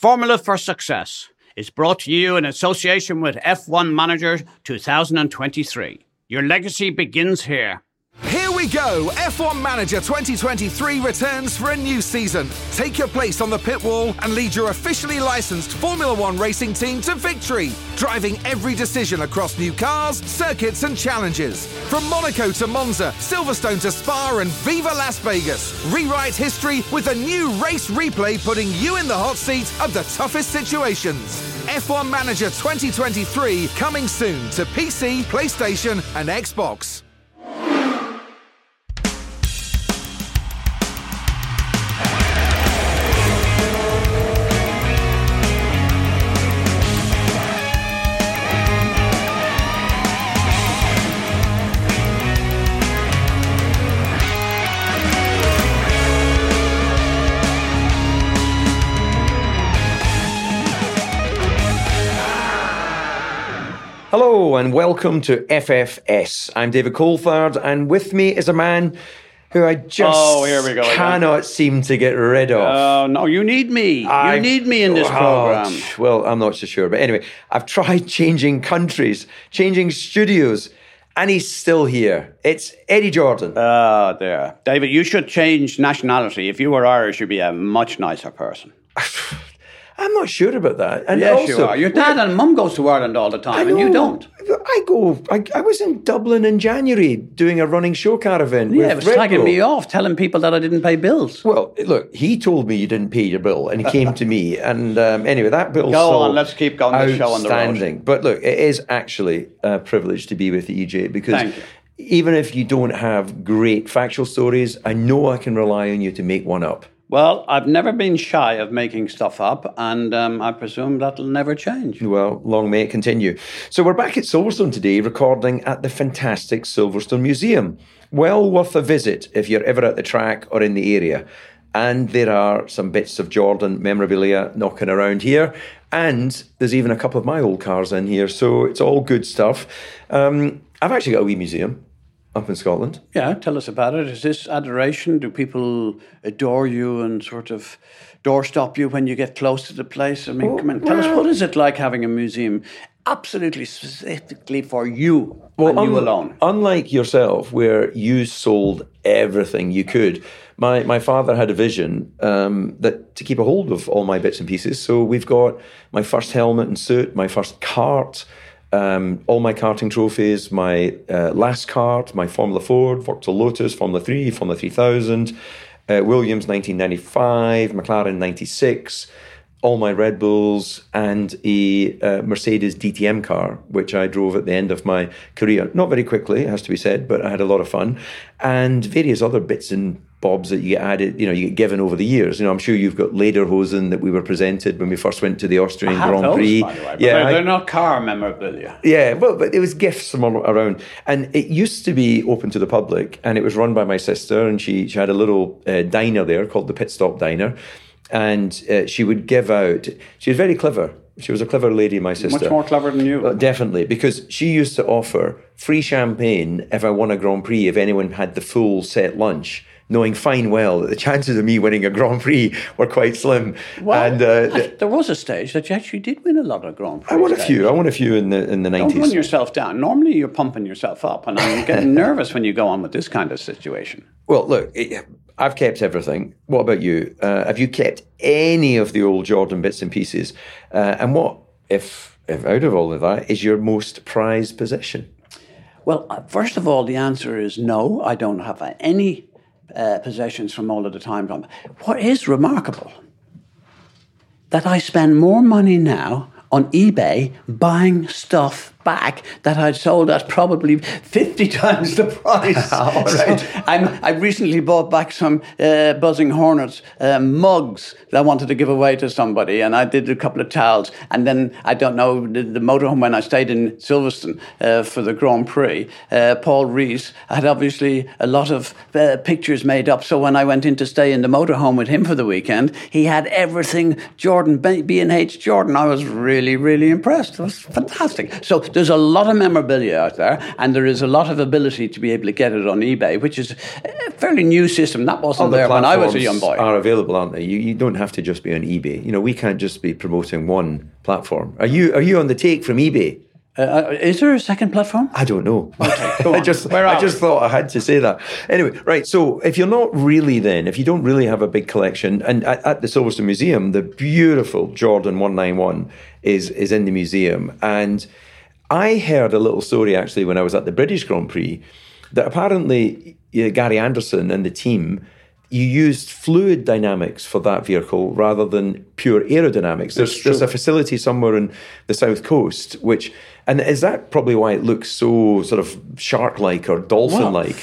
Formula for Success is brought to you in association with F1 Manager 2023. Your legacy begins here. Here we go! F1 Manager 2023 returns for a new season. Take your place on the pit wall and lead your officially licensed Formula One racing team to victory, driving every decision across new cars, circuits, and challenges. From Monaco to Monza, Silverstone to Spa, and Viva Las Vegas. Rewrite history with a new race replay putting you in the hot seat of the toughest situations. F1 Manager 2023 coming soon to PC, PlayStation, and Xbox. Hello and welcome to FFS. I'm David Coulthard, and with me is a man who I just Oh, here we go again. cannot seem to get rid of. Oh, no, you need me. I've- you need me in this Oh, program. Well, I'm not so sure, but anyway, I've tried changing countries, changing studios, and he's still here. It's Eddie Jordan. Ah, there. David, you should change nationality. If you were Irish, you'd be a much nicer person. I'm not sure about that. And Yes, also, you are. Your dad and mum goes to Ireland all the time, and you don't. I go. I, I was in Dublin in January doing a running show caravan. Yeah, with it was Red slagging Bull. me off, telling people that I didn't pay bills. Well, look, he told me you didn't pay your bill, and he came to me. And um, anyway, that bill. Go on, let's keep going this show on the road. But look, it is actually a privilege to be with EJ because even if you don't have great factual stories, I know I can rely on you to make one up. Well, I've never been shy of making stuff up, and um, I presume that'll never change. Well, long may it continue. So we're back at Silverstone today, recording at the fantastic Silverstone Museum. Well worth a visit if you're ever at the track or in the area. And there are some bits of Jordan memorabilia knocking around here. And there's even a couple of my old cars in here. So it's all good stuff. Um, I've actually got a wee museum up in Scotland. Yeah, tell us about it. Is this adoration? Do people adore you and sort of doorstop you when you get close to the place? I mean, come on, tell us what is it like having a museum absolutely specifically for you and you alone? Unlike yourself, where you sold everything you could, my, my father had a vision um, that to keep a hold of all my bits and pieces. So we've got my first helmet and suit, my first kart, um, all my karting trophies, my uh, last kart, my Formula Ford, Vauxhall Lotus, Formula 3, Formula 3000, uh, Williams 1995, McLaren 96 all my Red Bulls and a uh, Mercedes DTM car, which I drove at the end of my career. Not very quickly, it has to be said, but I had a lot of fun. And various other bits and bobs that you get added, you know, you get given over the years. You know, I'm sure you've got Lederhosen that we were presented when we first went to the Austrian Grand those, Prix. the way, yeah, they're, I- they're not car memorabilia. yeah, well, but it was gifts from all around, and it used to be open to the public, and it was run by my sister, and she she had a little uh, diner there called the Pit Stop Diner, and uh, she would give out. She was very clever. She was a clever lady, my sister. Much more clever than you. Uh, definitely, because she used to offer free champagne if I won a Grand Prix if anyone had the full set lunch. Knowing fine well that the chances of me winning a Grand Prix were quite slim, Well, and uh, there was a stage that you actually did win a lot of Grand Prix. I won a few. I won a few in the in the nineties. Don't run yourself down. Normally, you're pumping yourself up, and I'm getting nervous when you go on with this kind of situation. Well, look, it, I've kept everything. What about you? Uh, have you kept any of the old Jordan bits and pieces? Uh, and what, if, if out of all of that, is your most prized possession? Well, uh, first of all, the answer is no. I don't have any uh, possessions from all of the time. What is remarkable that I spend more money now on eBay buying stuff back that I'd sold at probably 50 times the price. All right. So I recently bought back some uh, Buzzing Hornets uh, mugs that I wanted to give away to somebody, and I did a couple of towels. And then, I don't know, the, the motorhome when I stayed in Silverstone uh, for the Grand Prix, uh, Paul Rees had obviously a lot of uh, pictures made up. So when I went in to stay in the motorhome with him for the weekend, he had everything Jordan, B&H Jordan. I was really, really impressed. It was fantastic. So there's a lot of memorabilia out there, and there is a lot of ability to be able to get it on eBay, which is a fairly new system. That wasn't the there when I was a young boy. Are available, aren't they? You, you don't have to just be on eBay. You know, we can't just be promoting one platform. Are you are you on the take from eBay? Uh, is there a second platform? I don't know. go I just Where I just thought I had to say that. Anyway, right. So if you're not really then, if you don't really have a big collection, and at, at the Silverstone Museum, the beautiful Jordan 191 is is in the museum, and I heard a little story actually when I was at the British Grand Prix that apparently uh, Gary Anderson and the team. You used fluid dynamics for that vehicle rather than pure aerodynamics. There's, there's a facility somewhere in the south coast, which, and is that probably why it looks so sort of shark like or dolphin like?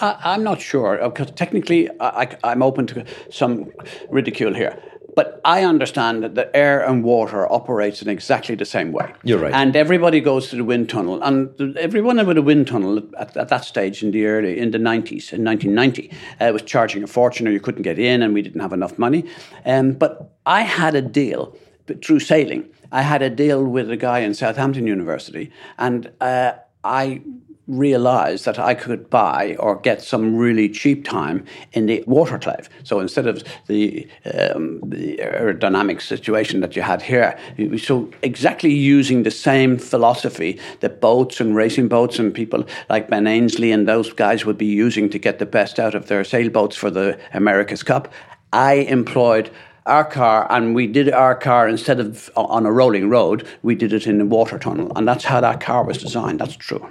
I, I'm not sure because technically I, I, I'm open to some ridicule here. But I understand that the air and water operates in exactly the same way. You're right. And everybody goes to the wind tunnel, and everyone with a wind tunnel at, at that stage in the early in the 90s, in 1990, uh, was charging a fortune, or you couldn't get in, and we didn't have enough money. Um, but I had a deal but through sailing. I had a deal with a guy in Southampton University, and uh, I realized that I could buy or get some really cheap time in the waterclave. So instead of the, um, the aerodynamic situation that you had here, so exactly using the same philosophy that boats and racing boats and people like Ben Ainslie and those guys would be using to get the best out of their sailboats for the America's Cup, I employed our car and we did our car instead of on a rolling road we did it in a water tunnel. And that's how that car was designed. That's true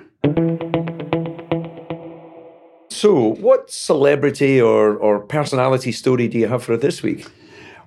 So, what celebrity or, or personality story do you have for this week?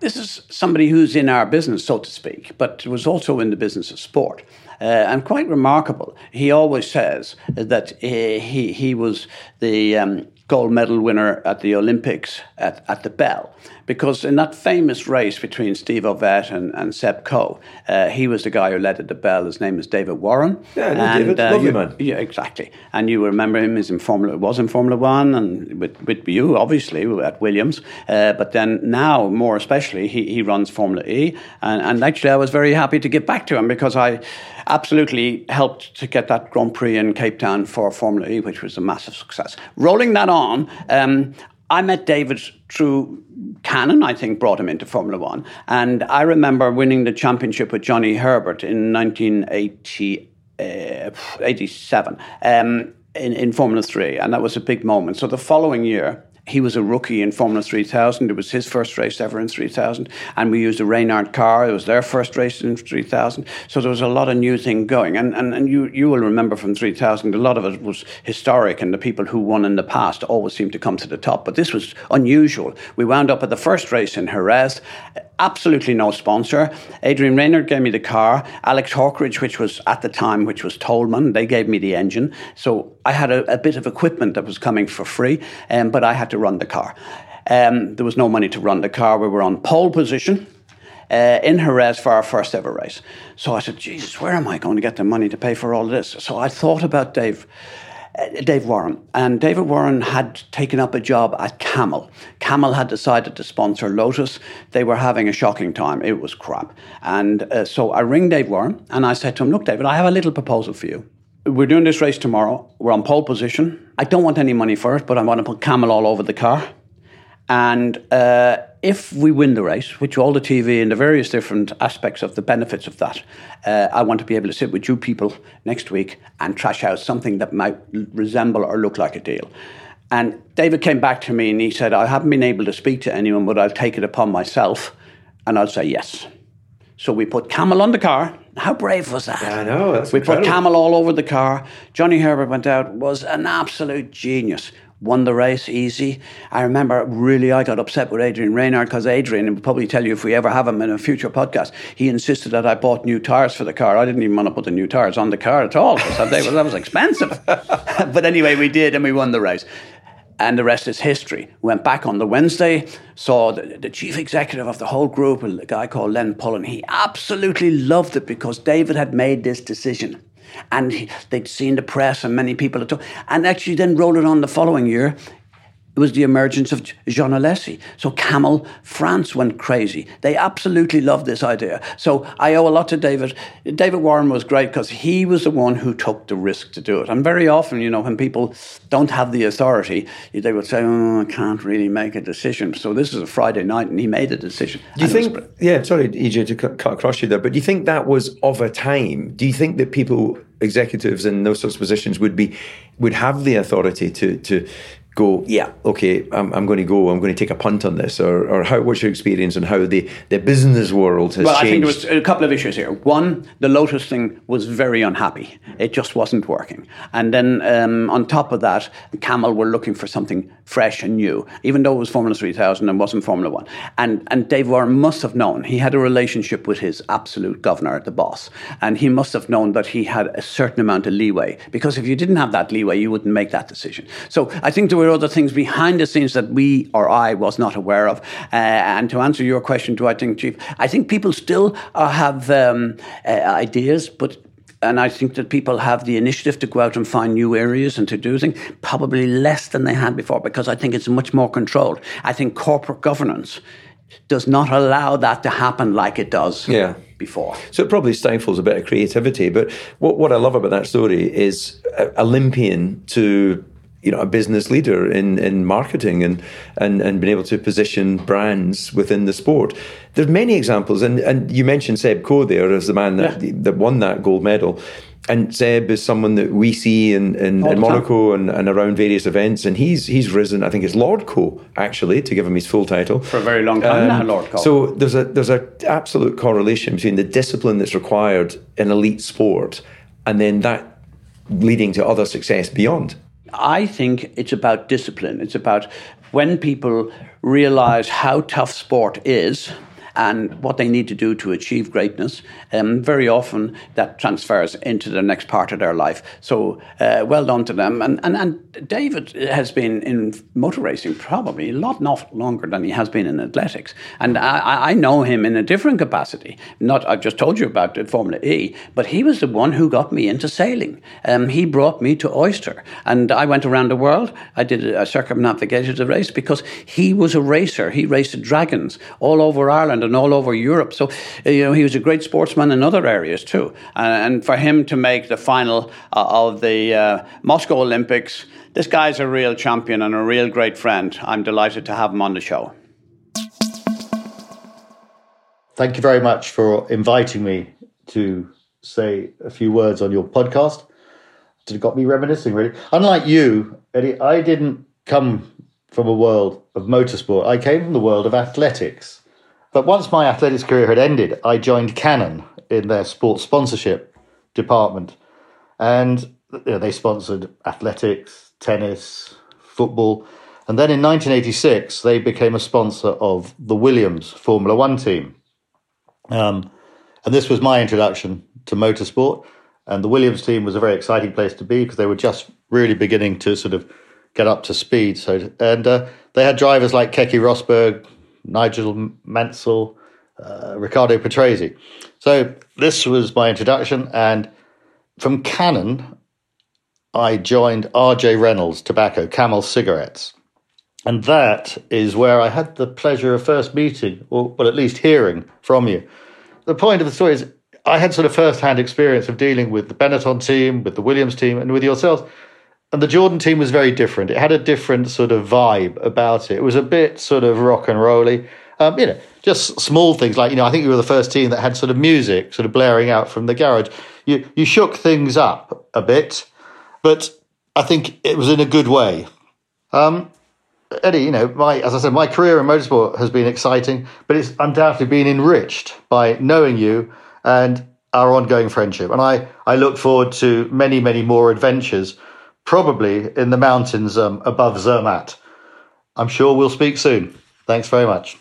this is somebody who's in our business, so to speak, but was also in the business of sport. Uh, and quite remarkable. He always says that uh, he, he was the um, gold medal winner at the Olympics at, at the Bell. Because in that famous race between Steve Ovett and, and Seb Coe, uh, he was the guy who led at the Bell. His name is David Warren. Yeah, know David. Lovely you- man. yeah, exactly. And you remember him as in Formula was in Formula One and with, with you, obviously, at Williams. Uh, but then now, more especially, he, he runs Formula E. And, and actually, I was very happy to get back to him because I absolutely helped to get that Grand Prix in Cape Town for Formula E, which was a massive success. Rolling that on, um, I met David through Canon, I think, brought him into Formula One. And I remember winning the championship with Johnny Herbert in 1987 uh, um, in, in Formula 3, and that was a big moment. So the following year, he was a rookie in Formula 3000. It was his first race ever in 3000. And we used a Reynard car. It was their first race in 3000. So there was a lot of new thing going. And, and, and you, you will remember from 3000, a lot of it was historic, and the people who won in the past always seemed to come to the top. But this was unusual. We wound up at the first race in Jerez. Absolutely no sponsor. Adrian Reynard gave me the car. Alex Hawkridge, which was at the time, which was Toleman, they gave me the engine. So I had a, a bit of equipment that was coming for free, um, but I had to run the car. Um, there was no money to run the car. We were on pole position. Uh, in Jerez for our first ever race. So I said, Jesus, where am I going to get the money to pay for all this? So I thought about Dave. Uh, Dave Warren. And David Warren had taken up a job at Camel. Camel had decided to sponsor Lotus. They were having a shocking time. It was crap. And uh, so I ring Dave Warren and I said to him, Look, David, I have a little proposal for you. We're doing this race tomorrow. We're on pole position. I don't want any money for it, but I want to put Camel all over the car. And uh, if we win the race, which all the TV and the various different aspects of the benefits of that, uh, I want to be able to sit with you people next week and trash out something that might resemble or look like a deal. And David came back to me and he said, I haven't been able to speak to anyone, but I'll take it upon myself and I'll say yes. So we put Camel on the car. How brave was that? I know, that's We incredible. put Camel all over the car. Johnny Herbert went out, was an absolute genius. won the race easy. I remember really I got upset with Adrian Reynard because Adrian, and will probably tell you if we ever have him in a future podcast, he insisted that I bought new tyres for the car. I didn't even want to put the new tyres on the car at all because that was expensive. but anyway, we did and we won the race. And the rest is history. Went back on the Wednesday, saw the, the, chief executive of the whole group, a guy called Len Pullen. He absolutely loved it because David had made this decision and he, they'd seen the press and many people had talked. And actually, then rolled it on the following year it was the emergence of Jean Alesi. So Camel France went crazy. They absolutely loved this idea. So I owe a lot to David. David Warren was great because he was the one who took the risk to do it. And very often, you know, when people don't have the authority, they would say, "Oh, I can't really make a decision." So this is a Friday night, and he made a decision. Do you think? Yeah, sorry, EJ, to cut across you there, but do you think that was of a time? Do you think that people executives in those sorts of positions would be would have the authority to to go, yeah, okay, I'm, I'm going to go, I'm going to take a punt on this, or, or how, what's your experience on how the, the business world has well, changed? Well, I think there was a couple of issues here. One, the Lotus thing was very unhappy. It just wasn't working. And then um, on top of that, Camel were looking for something fresh and new, even though it was Formula 3000 and wasn't Formula 1. And, and Dave Warren must have known, he had a relationship with his absolute governor, the boss, and he must have known that he had a certain amount of leeway, because if you didn't have that leeway, you wouldn't make that decision. So I think there were other things behind the scenes that we or I was not aware of. Uh, and to answer your question, do I think, Chief, I think people still uh, have um, uh, ideas, but and I think that people have the initiative to go out and find new areas and to do things, probably less than they had before, because I think it's much more controlled. I think corporate governance does not allow that to happen like it does yeah. before. So it probably stifles a bit of creativity. But what, what I love about that story is Olympian to you know a business leader in in marketing and and and being able to position brands within the sport. There's many examples, and and you mentioned Seb Coe there as the man that yeah. that won that gold medal. And Seb is someone that we see in, in, in Monaco and, and around various events, and he's he's risen. I think it's Lord Coe actually to give him his full title for a very long time um. Lord Coe. So there's a there's a absolute correlation between the discipline that's required in elite sport, and then that leading to other success beyond. I think it's about discipline. It's about when people realize how tough sport is and what they need to do to achieve greatness. Um, very often that transfers into the next part of their life. So uh, well done to them. And, and, and David has been in motor racing probably a lot not longer than he has been in athletics. And I, I know him in a different capacity. Not I've just told you about Formula E, but he was the one who got me into sailing. Um, he brought me to Oyster, and I went around the world. I did a circumnavigated race because he was a racer. He raced dragons all over Ireland and all over Europe. So, uh, you know, he was a great sportsman in other areas too. And for him to make the final uh, of the uh, Moscow Olympics, this guy's a real champion and a real great friend. I'm delighted to have him on the show. Thank you very much for inviting me to say a few words on your podcast. It got me reminiscing, really. Unlike you, Eddie, I didn't come from a world of motorsport. I came from the world of athletics. But once my athletics career had ended, I joined Canon in their sports sponsorship department. And you know, they sponsored athletics, tennis, football. And then in 1986, they became a sponsor of the Williams Formula One team. Um, and this was my introduction to motorsport. And the Williams team was a very exciting place to be because they were just really beginning to sort of get up to speed. So, and uh, they had drivers like Keke Rosberg, Nigel Mansell, uh, Riccardo Patrese. So this was my introduction, and from Canon, I joined RJ Reynolds Tobacco Camel Cigarettes. And that is where I had the pleasure of first meeting, or well, at least hearing from you. The point of the story is I had sort of first hand experience of dealing with the Benetton team, with the Williams team, and with yourselves. And the Jordan team was very different. It had a different sort of vibe about it. It was a bit sort of rock and rolly. Um, you know, just small things like you know. I think you were the first team that had sort of music sort of blaring out from the garage. You you shook things up a bit, but I think it was in a good way. Um, Eddie, you know, my as I said, my career in motorsport has been exciting, but it's undoubtedly been enriched by knowing you and our ongoing friendship. And I I look forward to many many more adventures probably in the mountains um, above Zermatt. I'm sure we'll speak soon. Thanks very much.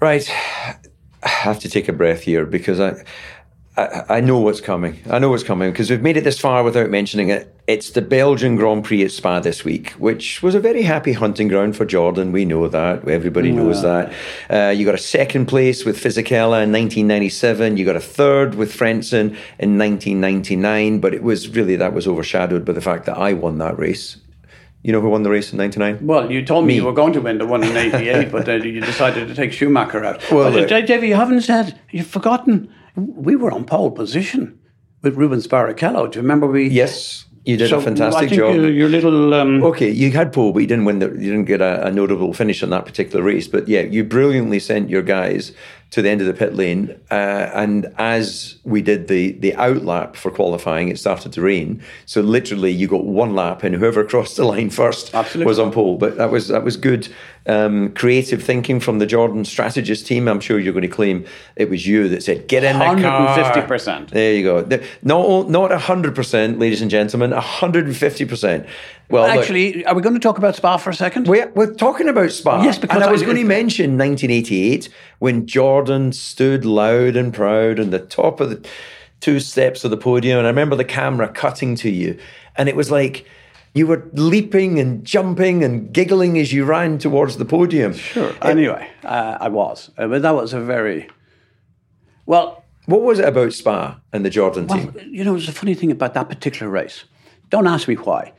Right. I have to take a breath here because I, I, I know what's coming. I know what's coming because we've made it this far without mentioning it. It's the Belgian Grand Prix at Spa this week, which was a very happy hunting ground for Jordan. We know that. Everybody knows that. Uh, you got a second place with Fisichella in 1997. You got a third with Frentzen in 1999. But it was really, that was overshadowed by the fact that I won that race. You know who won the race in 99? Well, you told me, you were going to win the one in '88, but uh, you decided to take Schumacher out. Well, uh, uh, Davey, you haven't said you've forgotten. We were on pole position with Rubens Barrichello. Do you remember we? Yes, you did So a fantastic I think job. Your, your little um, Okay, you had pole, but you didn't win. The, you didn't get a, a notable finish on that particular race. But yeah, you brilliantly sent your guys to the end of the pit lane. Uh, and as we did the the out lap for qualifying, it started to rain. So literally, you got one lap, and whoever crossed the line first Absolutely. was on pole. But that was that was good um, creative thinking from the Jordan strategist team. I'm sure you're going to claim it was you that said, "Get in the car." 150%. There you go. Not not hundred percent, ladies and gentlemen, hundred and fifty percent. Well, look, Actually, are we going to talk about Spa for a second? we're, we're talking about Spa. Yes, because and I was I- going to mention 1988 when Jordan stood loud and proud on the top of the two steps of the podium. And I remember the camera cutting to you, and it was like you were leaping and jumping and giggling as you ran towards the podium. Sure. Anyway, uh, I was. Uh, but that was a very. Well, What was it about Spa and the Jordan team? You know, there's a funny thing about that particular race. Don't ask me why,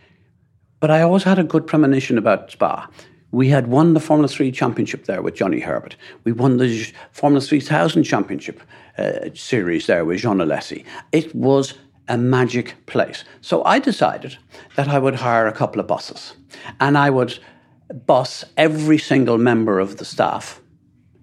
but I always had a good premonition about Spa. We had won the Formula 3 championship there with Johnny Herbert. We won the Formula 3000 championship uh, series there with Jean Alesi. It was a magic place. So I decided that I would hire a couple of buses and I would bus every single member of the staff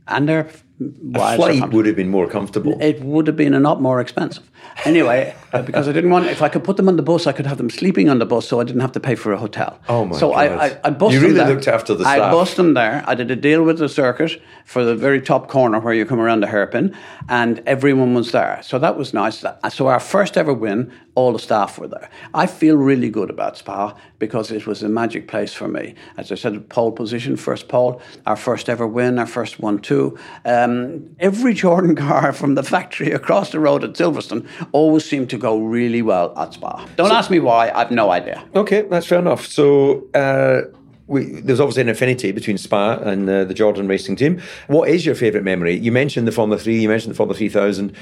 and their or Flight would have been more comfortable. It would have been a lot more expensive. Anyway, because I didn't want, if I could put them on the bus, I could have them sleeping on the bus so I didn't have to pay for a hotel. Oh my so God. I, I, I bussed You them really there. looked after the staff. I bussed them there. I did a deal with the circuit for the very top corner where you come around the hairpin, and everyone was there. So that was nice. So our first ever win, all the staff were there. I feel really good about Spa because it was a magic place for me. As I said, pole position, first pole, our first ever win, our first one too. Um, every Jordan car from the factory across the road at Silverstone always seemed to go really well at Spa. Don't ask me why, I've no idea. Okay, that's fair enough. So uh, we, there's obviously an affinity between Spa and uh, the Jordan racing team. What is your favourite memory? You mentioned the Formula 3, you mentioned the Formula 3000.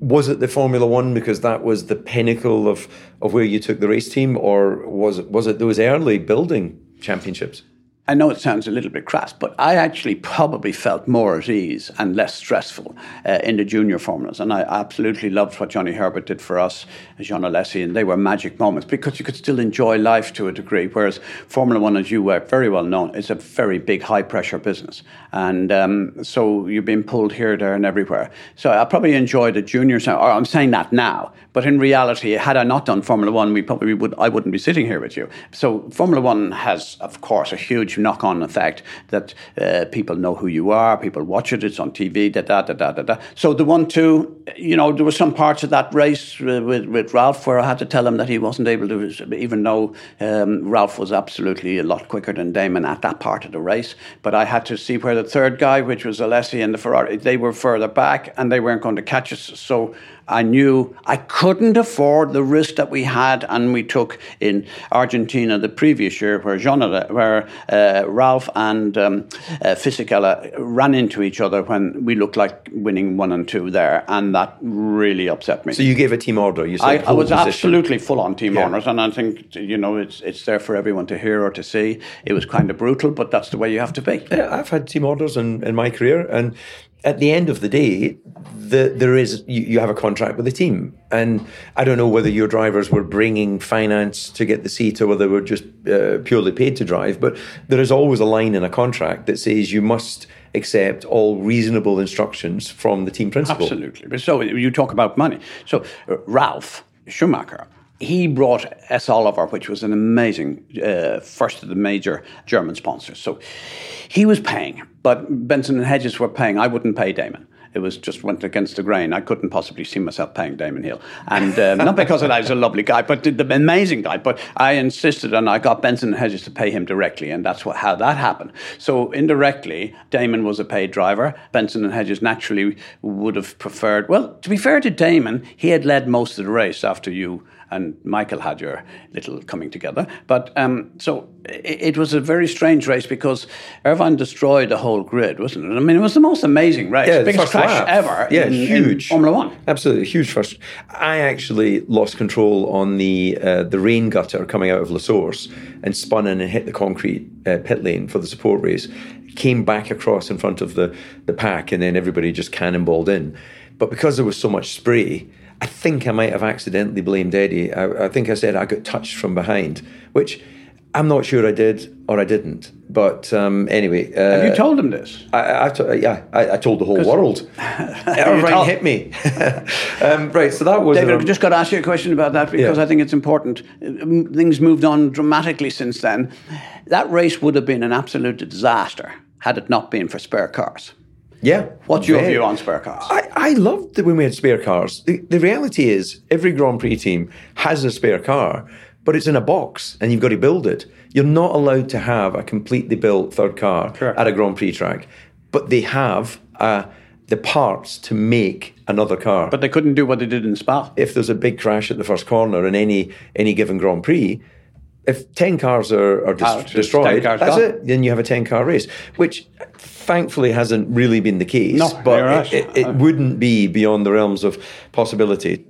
Was it the Formula 1 because that was the pinnacle of, of where you took the race team, or was it, was it those early building championships? I know it sounds a little bit crass, but I actually probably felt more at ease and less stressful uh, in the junior formulas. And I absolutely loved what Johnny Herbert did for us, Jean Alesi, and they were magic moments because you could still enjoy life to a degree. Whereas Formula One, as you were very well known, is a very big, high pressure business. And um, so you're being pulled here, there, and everywhere. So I probably enjoyed the juniors. Or I'm saying that now, but in reality, had I not done Formula One, we probably would. I wouldn't be sitting here with you. So Formula One has, of course, a huge knock-on effect that uh, people know who you are, people watch it, it's on TV, da da da da da da. So the one two, you know, there were some parts of that race with, with, with Ralf where I had to tell him that he wasn't able to, even though um, Ralf was absolutely a lot quicker than Damon at that part of the race. But I had to see where the third guy, which was Alesi and the Ferrari, they were further back and they weren't going to catch us. So I knew I couldn't afford the risk that we had and we took in Argentina the previous year, where where uh, Ralf and um, uh, Fisichella ran into each other when we looked like winning one and two there, and that really upset me. So you gave a team order. You said I, I was position. absolutely full on team Yeah. honours, and I think you know it's it's there for everyone to hear or to see. It was kind of brutal, but that's the way you have to be. Yeah, I've had team orders in, in my career, and at the end of the day, the, there is you, you have a contract with the team, and I don't know whether your drivers were bringing finance to get the seat or whether they were just uh, purely paid to drive. But there is always a line in a contract that says you must accept all reasonable instructions from the team principal. Absolutely. So you talk about money. So uh, Ralf Schumacher, he brought S. Oliver, which was an amazing uh, first of the major German sponsors. So he was paying, but Benson and Hedges were paying. I wouldn't pay Damon. It was just went against the grain. I couldn't possibly see myself paying Damon Hill, and um, not because I was a lovely guy, but the amazing guy. But I insisted, and I got Benson and Hedges to pay him directly, and that's what, how that happened. So indirectly, Damon was a paid driver. Benson and Hedges naturally would have preferred. Well, to be fair to Damon, he had led most of the race after you and Michael had your little coming together. But um, so it, it, was a very strange race because Irvine destroyed the whole grid, wasn't it? I mean, it was the most amazing race, yeah, biggest crash lap. ever. Yeah, in, huge in Formula One. Absolutely huge first. I actually lost control on the uh, the rain gutter coming out of La Source and spun in and hit the concrete uh, pit lane for the support race. Came back across in front of the the pack, and then everybody just cannonballed in. But because there was so much spray, I think I might have accidentally blamed Eddie. I, I, think I said I got touched from behind, which I'm not sure I did or I didn't. But um, anyway, uh, have you told him this? I, I t- yeah, I, I, told the whole world. Everyone hit me. um, right, so that was. David, um, I just got to ask you a question about that because yeah. I think it's important. Things moved on dramatically since then. That race would have been an absolute disaster had it not been for spare cars. Yeah. What's your view on spare cars? I, I loved that when we had spare cars. The, the reality is, every Grand Prix team has a spare car, but it's in a box and you've got to build it. You're not allowed to have a completely built third car Correct. at a Grand Prix track, but they have uh, the parts to make another car. But they couldn't do what they did in Spa. If there's a big crash at the first corner in any any given Grand Prix, if 10 cars are, are dis- destroyed, that's gone. it. Then you have a 10 car race, which thankfully hasn't really been the case. No, but right. it, it, it wouldn't be beyond the realms of possibility.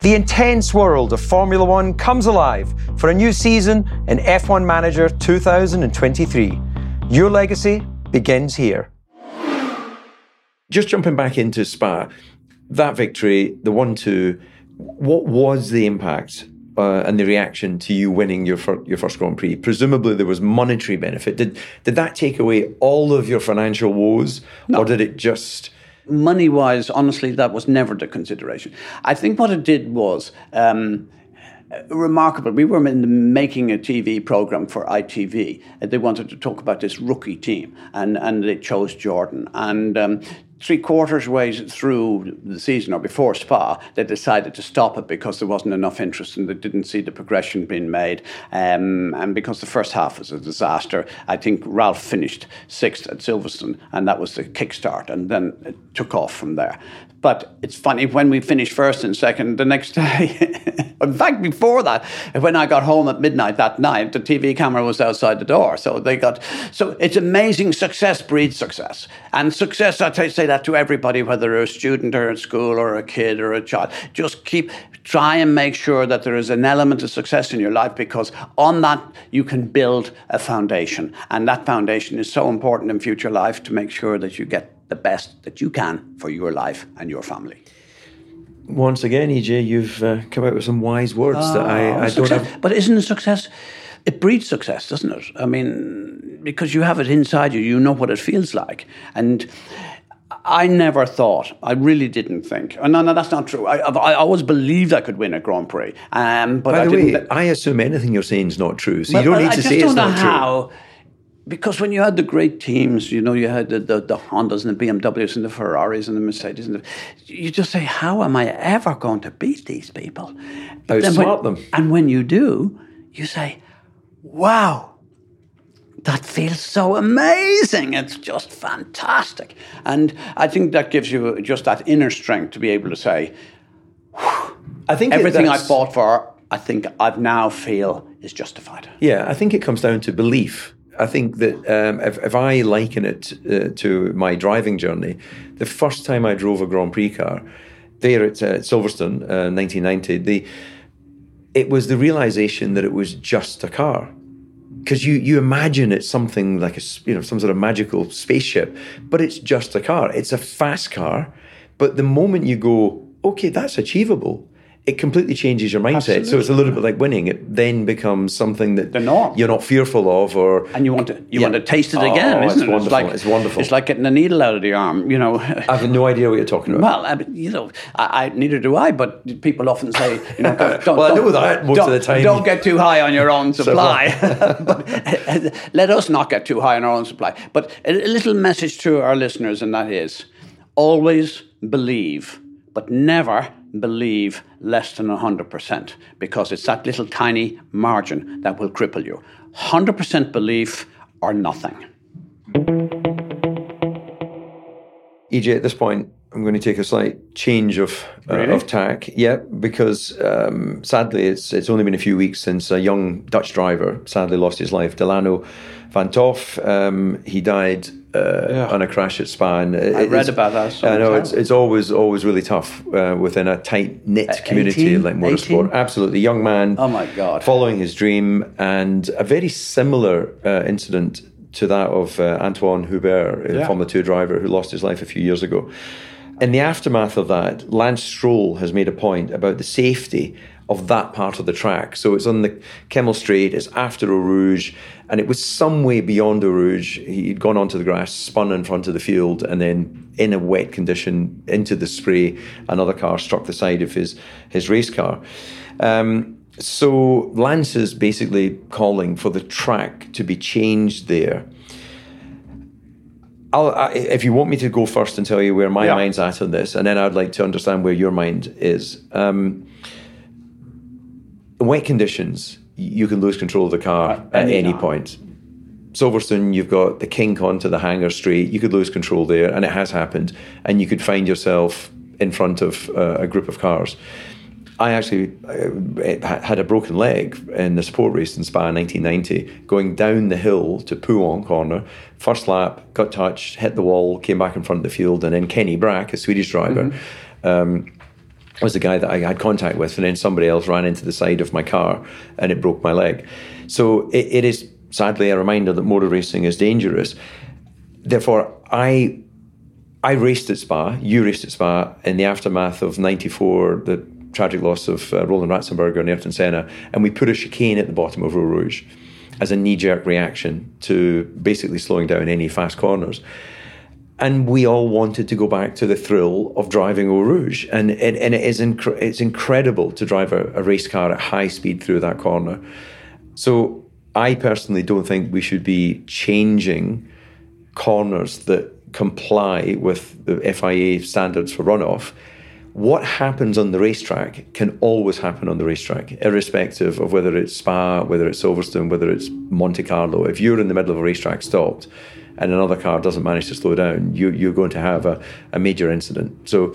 The intense world of Formula One comes alive for a new season in F1 Manager 2023. Your legacy begins here. Just jumping back into Spa, that victory, the 1 2, what was the impact uh, and the reaction to you winning your fir- your first Grand Prix? Presumably, there was monetary benefit. Did did that take away all of your financial woes, no. or did it just? Money wise, honestly, that was never the consideration. I think what it did was. Um, remarkable. We were in the making a TV program for ITV. They wanted to talk about this rookie team, and, and they chose Jordan. And um, three quarters ways through the season or before Spa, they decided to stop it because there wasn't enough interest and they didn't see the progression being made. Um, and because the first half was a disaster, I think Ralf finished sixth at Silverstone and that was the kickstart. And then it took off from there. But it's funny when we finished first and second the next day. in fact, before that, when I got home at midnight that night, the TV camera was outside the door. So they got so it's amazing. Success breeds success, and success. I say that to everybody, whether you're a student or at school or a kid or a child. Just keep try and make sure that there is an element of success in your life because on that you can build a foundation, and that foundation is so important in future life to make sure that you get the best that you can for your life and your family. Once again, EJ, you've uh, come out with some wise words that I, I don't have. But isn't a success? It breeds success, doesn't it? I mean, because you have it inside you, you know what it feels like, and. I never thought, I really didn't think. And no, no, that's not true. I, I, I always believed I could win a Grand Prix. Um, but By I the way, th- I assume anything you're saying is not true. So you don't need to say it's not true. Because when you had the great teams, you know, you had the, the, the, Hondas and the BMWs and the Ferraris and the Mercedes, and the, you just say, how am I ever going to beat these people? Outsmart them. And when you do, you say, wow, that feels so amazing. It's just fantastic. And I think that gives you just that inner strength to be able to say, I think everything I fought for, I think I've now feel is justified. Yeah, I think it comes down to belief I think that um, if, if, I liken it uh, to my driving journey, the first time I drove a Grand Prix car there at uh, Silverstone, uh, 1990, the it was the realization that it was just a car. Because you, you imagine it's something like a you know some sort of magical spaceship, but it's just a car. It's a fast car, but the moment you go, okay, that's achievable, it completely changes your mindset. So it's a little bit like winning. It then becomes something that The norm. you're not fearful of, or and you want to you Yeah. want to taste it Oh, again, it's isn't it? wonderful. like It's wonderful. It's like getting a needle out of the arm, you know. I have no idea what you're talking about. Well, I mean, you know, I, I neither do I. But people often say, you know, don't, Well, I don't- know that most of the time. Don't get too high on your own supply. but uh, let us not get too high on our own supply. But a, a little message to our listeners, and that is, always believe, but never believe less than hundred percent, because it's that little tiny margin that will cripple you. Hundred percent belief or nothing. EJ, at this point, I'm going to take a slight change of uh, Really? of tack. Yeah, because um, sadly, it's it's only been a few weeks since a young Dutch driver sadly lost his life, Delano van Toff. Um, he died uh, on a crash at Spa. I read about that. So I know it's it's always always really tough uh, within a tight knit community 18? like motorsport. 18? Absolutely, young man. Oh my God. Following his dream, and a very similar uh, incident to that of uh, Antoine Hubert, a Yeah. Formula Two driver who lost his life a few years ago. In the aftermath of that, Lance Stroll has made a point about the safety of that part of the track. So it's on the Kemmel Straight, it's after Eau Rouge, and it was some way beyond Eau Rouge. He'd gone onto the grass, spun in front of the field, and then in a wet condition into the spray, another car struck the side of his, his race car. Um, so Lance is basically calling for the track to be changed there. I'll, I, if you want me to go first and tell you where my Yeah. mind's at on this, and then I'd like to understand where your mind is. Um, wet conditions, you can lose control of the car At at any any point. Silverstone, you've got the kink onto the hangar straight. You could lose control there, and it has happened. And you could find yourself in front of uh, a group of cars. I actually uh, had a broken leg in the sport race in Spa in 1990, going down the hill to Pouhon corner. First lap, got touched, hit the wall, came back in front of the field, and then Kenny Brack, a Swedish driver, um, was the guy that I had contact with, and then somebody else ran into the side of my car, and it broke my leg. So it, it is sadly a reminder that motor racing is dangerous. Therefore, I I raced at Spa, you raced at Spa in the aftermath of 94, the tragic loss of uh, Roland Ratzenberger and Ayrton Senna, and we put a chicane at the bottom of Eau Rouge as a knee jerk reaction to basically slowing down any fast corners. And we all wanted to go back to the thrill of driving Eau Rouge. And, and, and it is incre- it's incredible to drive a, a race car at high speed through that corner. So I personally don't think we should be changing corners that comply with the FIA standards for runoff. What happens on the racetrack can always happen on the racetrack, irrespective of whether it's Spa, whether it's Silverstone, whether it's Monte Carlo. If you're in the middle of a racetrack stopped and another car doesn't manage to slow down, you, you're going to have a, a major incident. So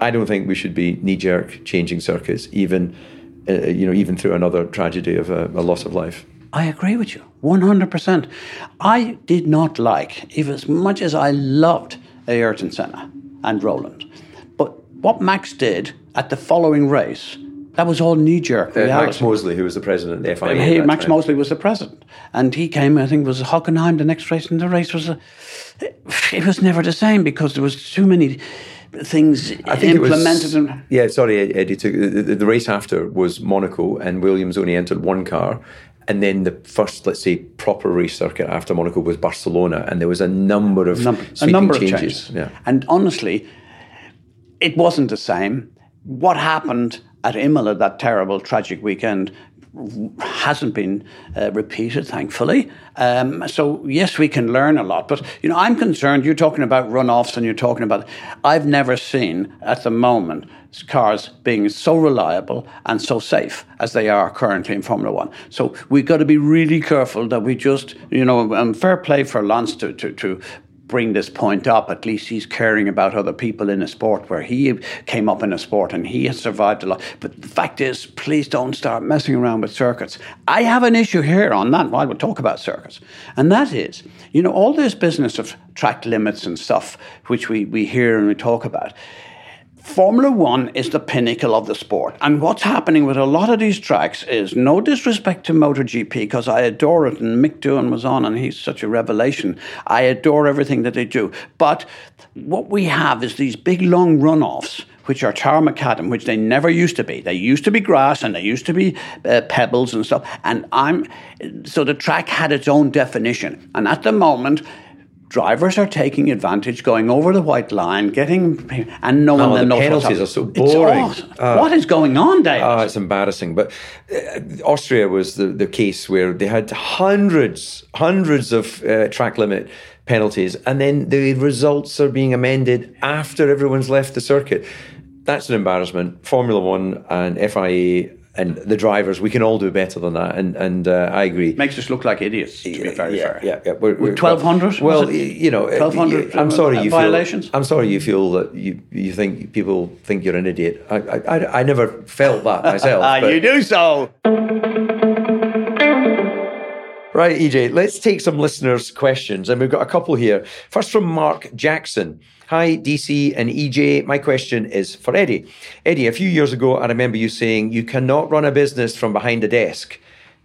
I don't think we should be knee jerk changing circuits, even, uh, you know, even through another tragedy of a, a loss of life. I agree with you, 100%. I did not like, even as much as I loved Ayrton Senna and Roland, but what Max did at the following race, that was all knee jerk Uh. Max Mosley, who was the president of the FIA. He, Max time. Mosley was the president, and he came. I think it was Hockenheim the next race, and the race was a. It was never the same because there was too many things I think it was- implemented. yeah, sorry, Eddie. Took, the, the, the race after was Monaco, and Williams only entered one car. And then the first, let's say, proper race circuit after Monaco was Barcelona, and there was a number of number, a number of changes. changes. Yeah. And honestly, it wasn't the same. What happened at Imola that terrible, tragic weekend hasn't been uh, repeated, thankfully. Um, so yes, we can learn a lot. But you know, I'm concerned. You're talking about runoffs, and you're talking about. I've never seen at the moment cars being so reliable and so safe as they are currently in Formula One. So we've got to be really careful that we just, you know, um, fair play for Lance to to to bring this point up. At least he's caring about other people in a sport where he came up in a sport and he has survived a lot. But the fact is, please don't start messing around with circuits. I have an issue here on that while we talk about circuits. And that is, you know, all this business of track limits and stuff, which we, we hear and we talk about Formula One is the pinnacle of the sport. And what's happening with a lot of these tracks is no disrespect to MotoGP, because I adore it, and Mick Doohan was on, and he's such a revelation. I adore everything that they do. But what we have is these big long runoffs which are tar macadam, which they never used to be. They used to be grass and they used to be uh, pebbles and stuff. And I'm so the track had its own definition. And at the moment, drivers are taking advantage, going over the white line, getting and no one oh, the penalties are so boring. Uh, what is going on, David? Oh, it's embarrassing. But uh, Austria was the, the case where they had hundreds, hundreds of uh, track limit penalties, and then the results are being amended after everyone's left the circuit that's an embarrassment. Formula One and FIA and the drivers, we can all do better than that. And and uh, I agree. Makes us look like idiots. To be very yeah, fair. Yeah, yeah. Twelve hundred. Well, you know, twelve hundred. I'm sorry, you violations. Feel, I'm sorry, you feel that you you think people think you're an idiot. I I, I never felt that myself. you do so. Right, EJ, let's take some listeners' questions. And we've got a couple here. First from Mark Jackson. Hi, DC and EJ. My question is for Eddie. Eddie, a few years ago, I remember you saying you cannot run a business from behind a desk.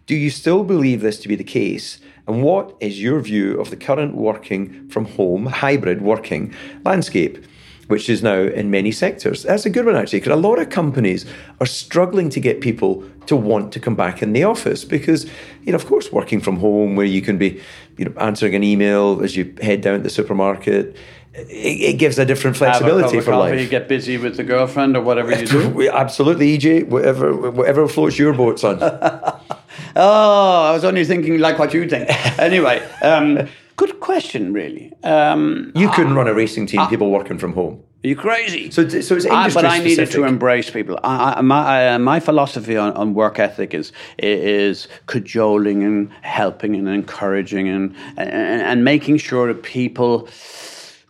Do you still believe this to be the case? And what is your view of the current working from home, hybrid working landscape? which is now in many sectors. That's a good one, actually, because a lot of companies are struggling to get people to want to come back in the office because, you know, of course, working from home where you can be, you know, answering an email as you head down to the supermarket. It, it gives a different flexibility a for life. Get busy with the girlfriend or whatever you do. Absolutely, EJ. Whatever, whatever floats your boat, son. oh, I was only thinking like what you think. anyway, um, Good question, really. Um, you couldn't run a racing team, people working from home. Are you crazy? So, so it's industry But I specific. needed to embrace people. I, I, my, uh, my philosophy on, on, work ethic is is cajoling and helping and encouraging and, and and making sure that people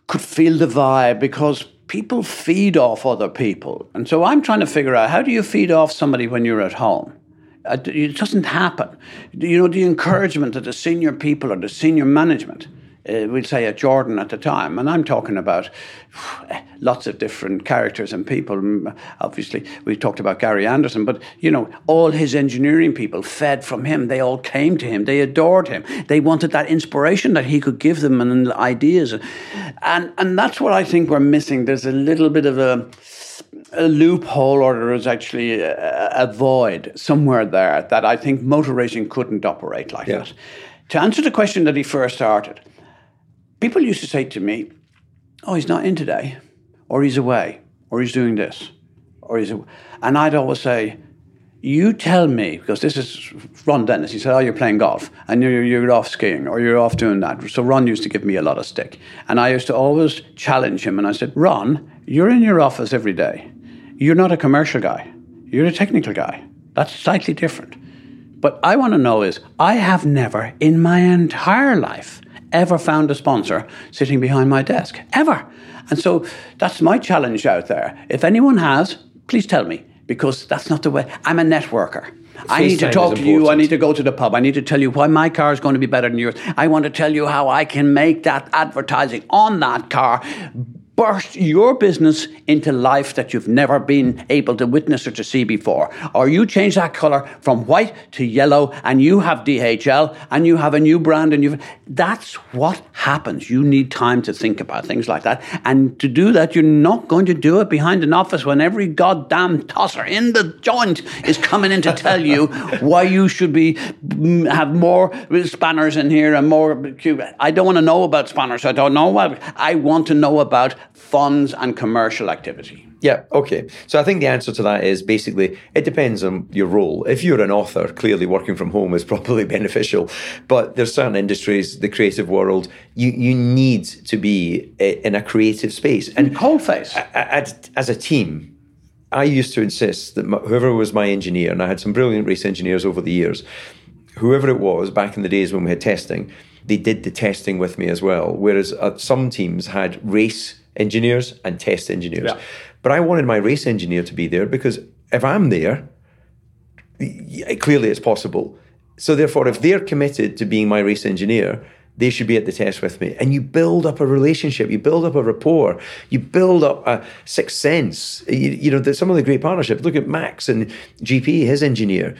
could feel the vibe because people feed off other people. And so I'm trying to figure out how do you feed off somebody when you're at home? Uh, it doesn't happen. You know, the encouragement of the senior people or the senior management, uh, we'll say at Jordan at the time, and I'm talking about lots of different characters and people. Mm, obviously, we talked about Gary Anderson, but you know, all his engineering people fed from him. They all came to him. They adored him. They wanted that inspiration that he could give them and ideas, and and that's what I think we're missing. There's a little bit of a a loophole or there is actually a, a, void somewhere there that I think motor racing couldn't operate like that. To answer the question that he first started, people used to say to me, "Oh, he's not in today, or he's away, or he's doing this, or he's," away. and I'd always say. You tell me, because this is Ron Dennis. He said, Oh, you're playing golf and you're, you're off skiing or you're off doing that. So Ron used to give me a lot of stick. And I used to always challenge him and I said, Ron, you're in your office every day. You're not a commercial guy, you're a technical guy. That's slightly different. But I want to know is I have never in my entire life ever found a sponsor sitting behind my desk, ever. And so that's my challenge out there. If anyone has, please tell me, because that's not the way. I'm a networker. I need to talk to you. I need to go to the pub. I need to tell you why my car is going to be better than yours. I want to tell you how I can make that advertising on that car burst your business into life that you've never been able to witness or to see before. Or you change that color from white to yellow and you have DHL and you have a new brand and you've. that's what happens. You need time to think about things like that. And to do that, you're not going to do it behind an office when every goddamn tosser in the joint is coming in to tell you why you should be mm, have more spanners in here and more I don't want to know about spanners. I don't know what I want to know about funds and commercial activity? Yeah, okay. So I think the answer to that is basically it depends on your role. If you're an author, clearly working from home is probably beneficial. But there's certain industries, the creative world, you, you need to be in a creative space. And cold face. As a team, I used to insist that whoever was my engineer, and I had some brilliant race engineers over the years, whoever it was back in the days when we had testing, they did the testing with me as well. Whereas uh, some teams had race engineers and test engineers. Yeah. But I wanted my race engineer to be there because if I'm there, clearly it's possible. So therefore, if they're committed to being my race engineer, they should be at the test with me. And you build up a relationship, you build up a rapport, you build up a sixth sense. You, you know, some of the great partnerships. Look at Max and GP, his engineer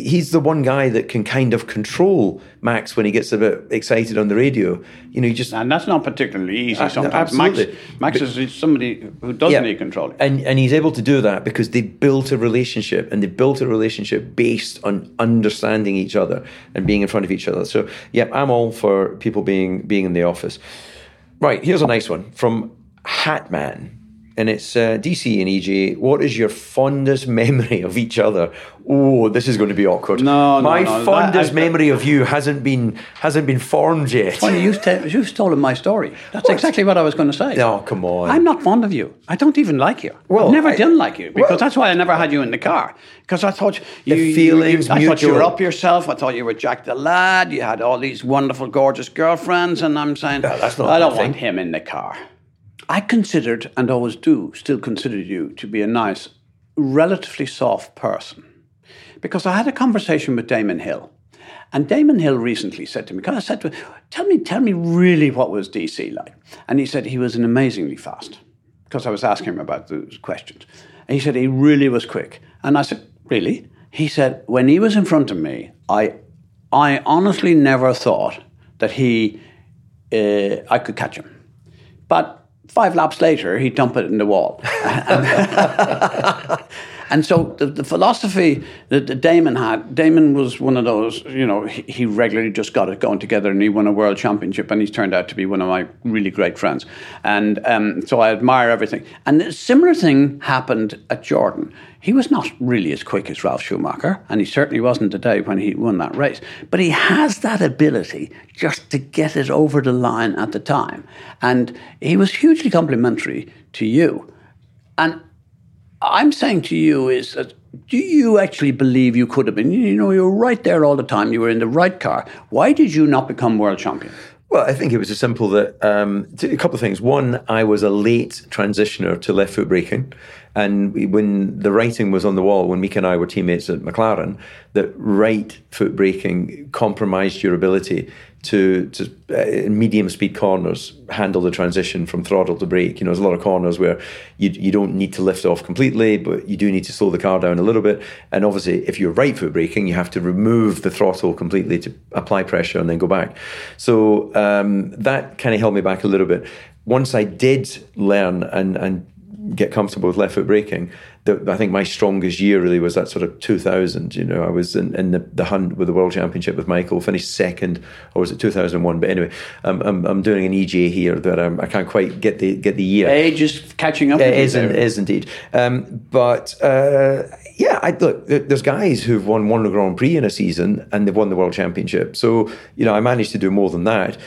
he's the one guy that can kind of control Max when he gets a bit excited on the radio. You know, he just and that's not particularly easy. Uh, sometimes Max, Max but, is somebody who doesn't yeah, need control, and and he's able to do that because they built a relationship, and they built a relationship based on understanding each other and being in front of each other. So, yeah, I'm all for people being being in the office. Right, here's a nice one from Hatman and it's uh, DC and EJ. What is your fondest memory of each other? Oh, this is going to be awkward. No, my no, no. fondest that, memory of you hasn't been hasn't been formed yet. Funny, you've, te- you've stolen my story. That's what? exactly what I was going to say. Oh, come on! I'm not fond of you. I don't even like you. Well, I've never I, done like you because well, that's why I never had you in the car. Because I thought you, the feelings, you, I thought you were up yourself. I thought you were Jack the lad. You had all these wonderful, gorgeous girlfriends, and I'm saying, no, that's not I don't want him in the car. I considered, and always do, still consider you to be a nice, relatively soft person. Because I had a conversation with Damon Hill. And Damon Hill recently said to me, I said to him, tell me, tell me really what was DC like? And he said he was an amazingly fast. Because I was asking him about those questions. And he said he really was quick. And I said, Really? He said, when he was in front of me, I I honestly never thought that he uh, I could catch him. But five laps later, he'd dump it in the wall. and so the, the philosophy that, that Damon had, Damon was one of those, you know, he, he, regularly just got it going together and he won a world championship and he's turned out to be one of my really great friends. And um, so I admire everything. And a similar thing happened at Jordan. He was not really as quick as Ralf Schumacher, and he certainly wasn't today when he won that race. But he has that ability just to get it over the line at the time. And he was hugely complimentary to you. And I'm saying to you is that do you actually believe you could have been? You know, you were right there all the time. You were in the right car. Why did you not become world champion? Well, I think it was as simple that um, a couple of things. One, I was a late transitioner to left foot braking. And when the writing was on the wall, when Mika and I were teammates at McLaren, that right foot braking compromised your ability to, to uh, medium speed corners handle the transition from throttle to brake. You know, there's a lot of corners where you, you don't need to lift off completely, but you do need to slow the car down a little bit. And obviously, if you're right foot braking, you have to remove the throttle completely to apply pressure and then go back. So um, that kind of held me back a little bit. Once I did learn and, and get comfortable with left foot braking. The, I think my strongest year really was that sort of 2000. You know, I was in, in the, the, hunt with the World Championship with Michael, finished second, or was it 2001? But anyway, I'm, I'm, I'm doing an EJ here that I'm, I can not quite get the get the year. Age is catching up. It is, in, is indeed. Um, but uh, yeah, I, look, there's guys who've won one Grand Prix in a season and they've won the World Championship. So you know, I managed to do more than that.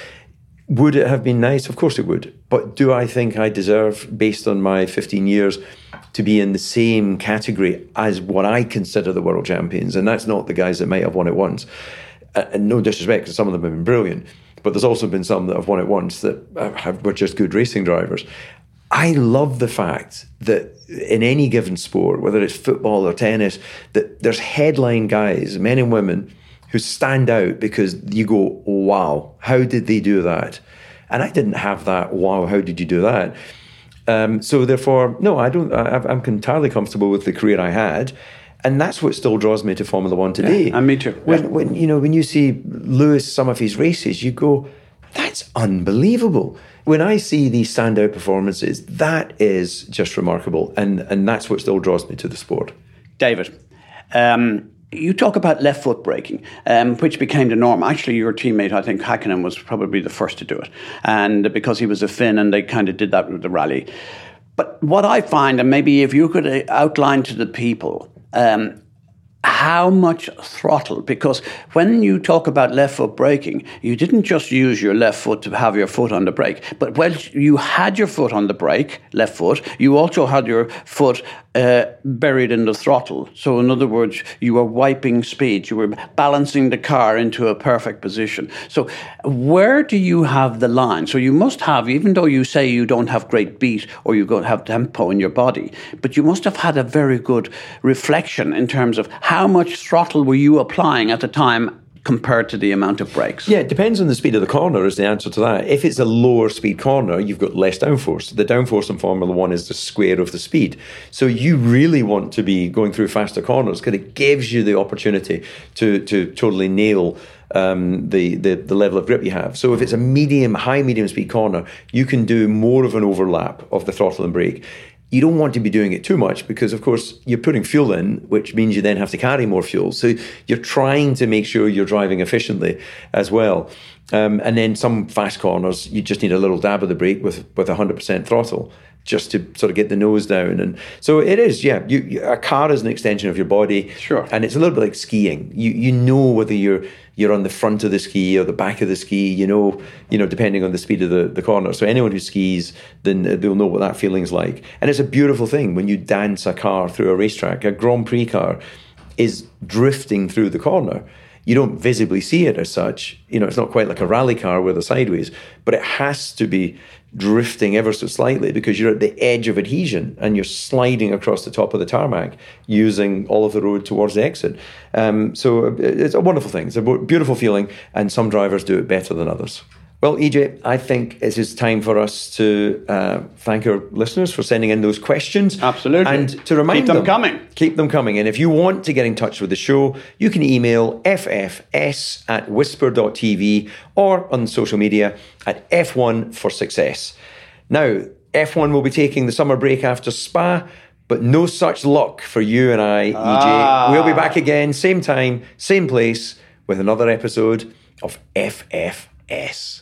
Would it have been nice? Of course it would. But do I think I deserve, based on my 15 years, to be in the same category as what I consider the world champions? And that's not the guys that might have won it once. Uh, and no disrespect, because some of them have been brilliant. But there's also been some that have won it once that uh, have, were just good racing drivers. I love the fact that in any given sport, whether it's football or tennis, that there's headline guys, men and women, who stand out because you go, wow, how did they do that? And I didn't have that, wow, how did you do that? Um, so therefore, no, I don't. I, am entirely comfortable with the career I had, and that's what still draws me to Formula One today. Yeah, and me too. When, yeah. when you know when you see Lewis some of his races, you go, that's unbelievable. When I see these standout performances, that is just remarkable, and and that's what still draws me to the sport. David. Um, you talk about left foot braking, um, which became the norm. Actually, your teammate, I think Hakkinen, was probably the first to do it, and because he was a Finn, and they kind of did that with the rally. But what I find, and maybe if you could uh, outline to the people, um, how much throttle? Because when you talk about left foot braking, you didn't just use your left foot to have your foot on the brake, but when you had your foot on the brake, left foot, you also had your foot uh, buried in the throttle. So, in other words, you were wiping speed, you were balancing the car into a perfect position. So, where do you have the line? So, you must have, even though you say you don't have great beat or you don't have tempo in your body, but you must have had a very good reflection in terms of how much throttle were you applying at the time compared to the amount of brakes? Yeah, it depends on the speed of the corner, is the answer to that. If it's a lower speed corner, you've got less downforce. The downforce in Formula One is the square of the speed. So you really want to be going through faster corners because it gives you the opportunity to, to totally nail um, the, the, the level of grip you have. So if it's a medium, high medium speed corner, you can do more of an overlap of the throttle and brake. You don't want to be doing it too much because, of course, you're putting fuel in, which means you then have to carry more fuel. So you're trying to make sure you're driving efficiently as well. Um, and then some fast corners, you just need a little dab of the brake with with 100% throttle just to sort of get the nose down. And so it is, yeah. You, you, a car is an extension of your body, sure. And it's a little bit like skiing. You you know whether you're you're on the front of the ski or the back of the ski. You know, you know, depending on the speed of the, the corner. So anyone who skis, then they'll know what that feeling's like. And it's a beautiful thing when you dance a car through a racetrack. A Grand Prix car is drifting through the corner you don't visibly see it as such. You know, it's not quite like a rally car where they're sideways, but it has to be drifting ever so slightly because you're at the edge of adhesion and you're sliding across the top of the tarmac using all of the road towards the exit. Um, so uh, it's a wonderful thing. It's a beautiful feeling, and some drivers do it better than others. Well, EJ, I think it is time for us to uh, thank our listeners for sending in those questions. Absolutely. And to remind keep them, them coming. Keep them coming. And if you want to get in touch with the show, you can email ffs at whisper.tv or on social media at F1 for Success. Now, F1 will be taking the summer break after Spa, but no such luck for you and I, EJ. Ah. We'll be back again, same time, same place, with another episode of FFS.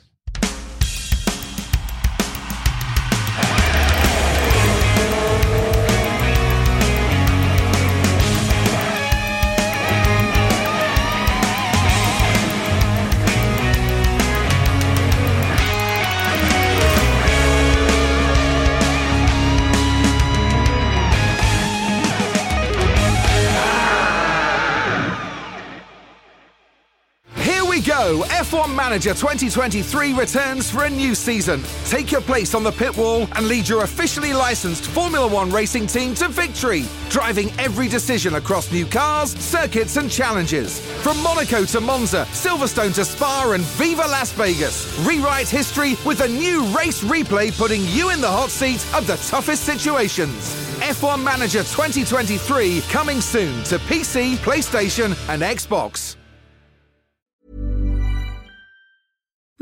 Here. F1 Manager 2023 returns for a new season. Take your place on the pit wall and lead your officially licensed Formula One racing team to victory, driving every decision across new cars, circuits, and challenges. From Monaco to Monza, Silverstone to Spa, and Viva Las Vegas. Rewrite history with a new race replay putting you in the hot seat of the toughest situations. F1 Manager 2023 coming soon to PC, PlayStation, and Xbox.